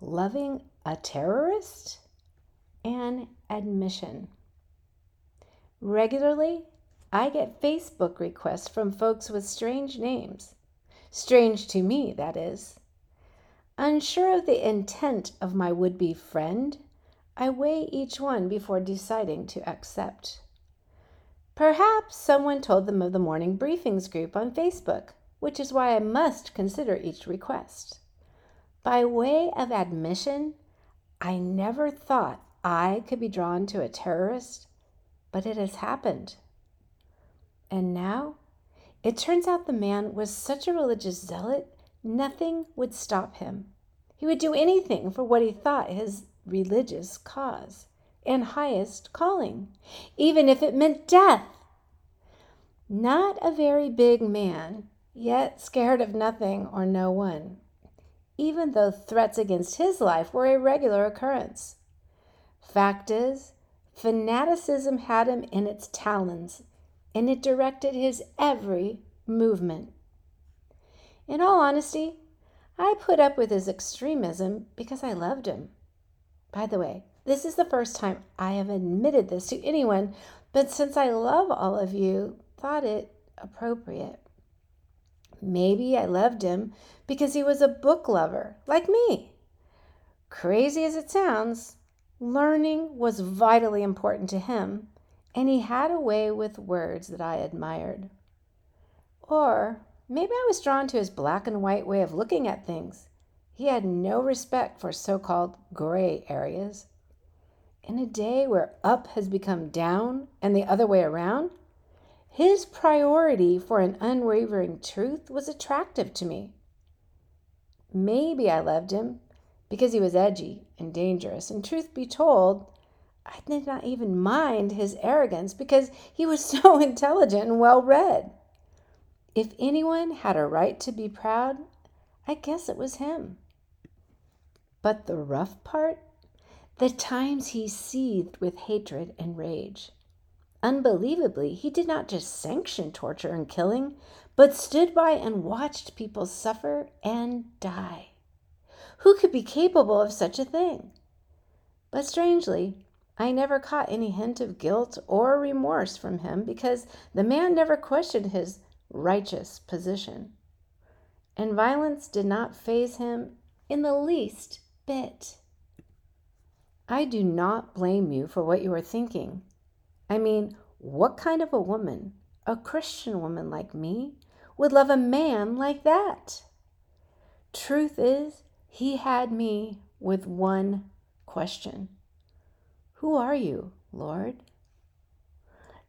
loving a terrorist, and admission. Regularly, I get Facebook requests from folks with strange names. Strange to me, that is. Unsure of the intent of my would be friend, I weigh each one before deciding to accept. Perhaps someone told them of the morning briefings group on Facebook, which is why I must consider each request. By way of admission, I never thought I could be drawn to a terrorist, but it has happened. And now it turns out the man was such a religious zealot, nothing would stop him. He would do anything for what he thought his religious cause and highest calling, even if it meant death. Not a very big man, yet scared of nothing or no one, even though threats against his life were a regular occurrence. Fact is, fanaticism had him in its talons and it directed his every movement. In all honesty, I put up with his extremism because I loved him. By the way, this is the first time I have admitted this to anyone, but since I love all of you, thought it appropriate. Maybe I loved him because he was a book lover, like me. Crazy as it sounds, learning was vitally important to him, and he had a way with words that I admired. Or maybe I was drawn to his black and white way of looking at things. He had no respect for so called gray areas. In a day where up has become down and the other way around, his priority for an unwavering truth was attractive to me. Maybe I loved him because he was edgy and dangerous, and truth be told, I did not even mind his arrogance because he was so intelligent and well read. If anyone had a right to be proud, I guess it was him. But the rough part? The times he seethed with hatred and rage. Unbelievably, he did not just sanction torture and killing, but stood by and watched people suffer and die. Who could be capable of such a thing? But strangely, I never caught any hint of guilt or remorse from him because the man never questioned his righteous position. And violence did not faze him in the least bit. I do not blame you for what you are thinking. I mean, what kind of a woman, a Christian woman like me, would love a man like that? Truth is, he had me with one question who are you, Lord?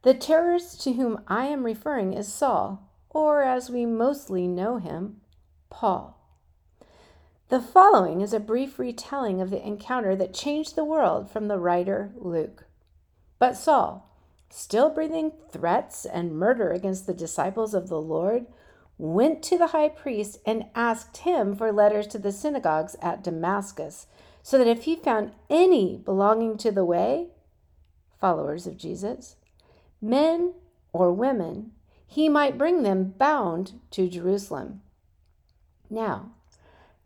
The terrorist to whom I am referring is Saul, or as we mostly know him, Paul. The following is a brief retelling of the encounter that changed the world from the writer Luke. But Saul, still breathing threats and murder against the disciples of the Lord, went to the high priest and asked him for letters to the synagogues at Damascus so that if he found any belonging to the way, followers of Jesus, men or women, he might bring them bound to Jerusalem. Now,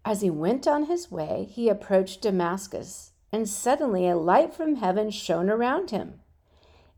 as he went on his way, he approached Damascus, and suddenly a light from heaven shone around him.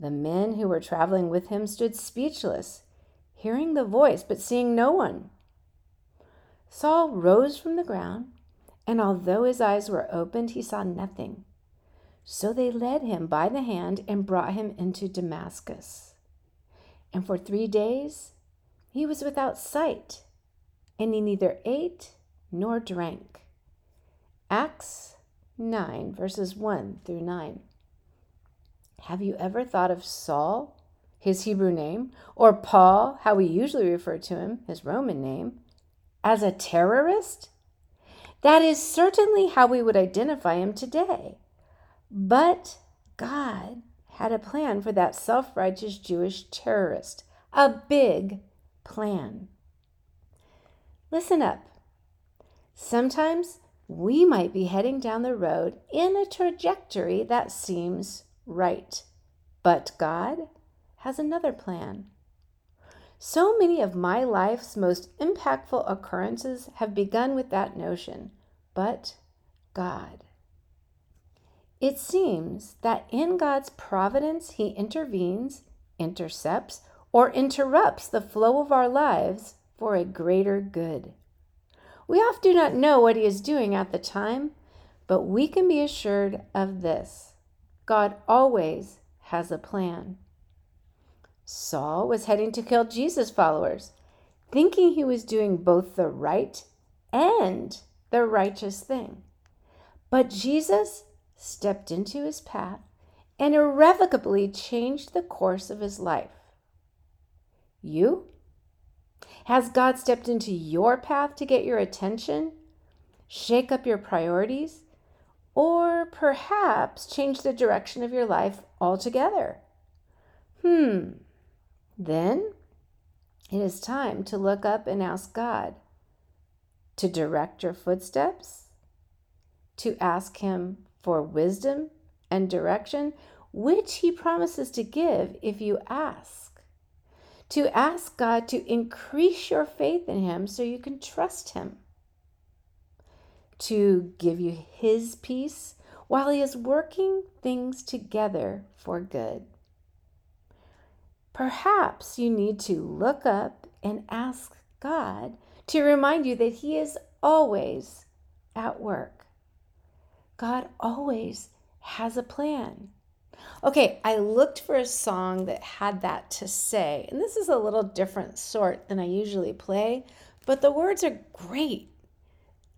The men who were traveling with him stood speechless, hearing the voice, but seeing no one. Saul rose from the ground, and although his eyes were opened, he saw nothing. So they led him by the hand and brought him into Damascus. And for three days he was without sight, and he neither ate nor drank. Acts 9, verses 1 through 9. Have you ever thought of Saul, his Hebrew name, or Paul, how we usually refer to him, his Roman name, as a terrorist? That is certainly how we would identify him today. But God had a plan for that self righteous Jewish terrorist, a big plan. Listen up. Sometimes we might be heading down the road in a trajectory that seems right, but God has another plan. So many of my life's most impactful occurrences have begun with that notion, but God. It seems that in God's providence, He intervenes, intercepts, or interrupts the flow of our lives for a greater good. We often do not know what He is doing at the time, but we can be assured of this God always has a plan. Saul was heading to kill Jesus' followers, thinking he was doing both the right and the righteous thing. But Jesus stepped into his path and irrevocably changed the course of his life. You? Has God stepped into your path to get your attention, shake up your priorities, or perhaps change the direction of your life altogether? Hmm. Then it is time to look up and ask God to direct your footsteps, to ask Him for wisdom and direction, which He promises to give if you ask. To ask God to increase your faith in Him so you can trust Him. To give you His peace while He is working things together for good. Perhaps you need to look up and ask God to remind you that He is always at work. God always has a plan. Okay, I looked for a song that had that to say, and this is a little different sort than I usually play, but the words are great.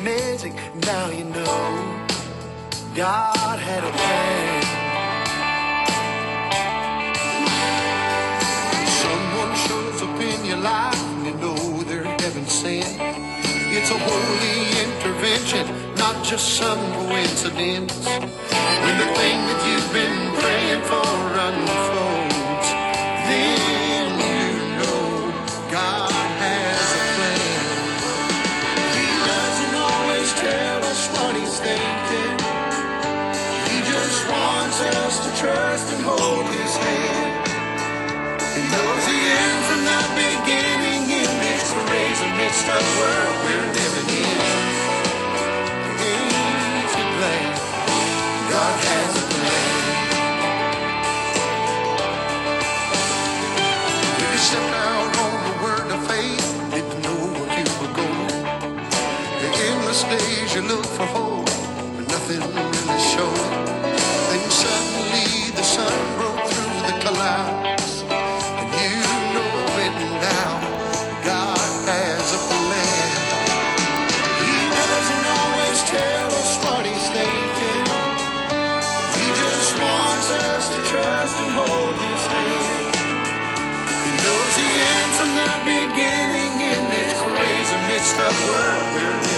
amazing. Now you know God had a plan. Someone shows up in your life and you know they're heaven sent. It's a holy intervention, not just some coincidence. When the thing that you've been trust and hold his hand. He knows the end from the beginning in this crazy mixed up world we're living in. Mixed up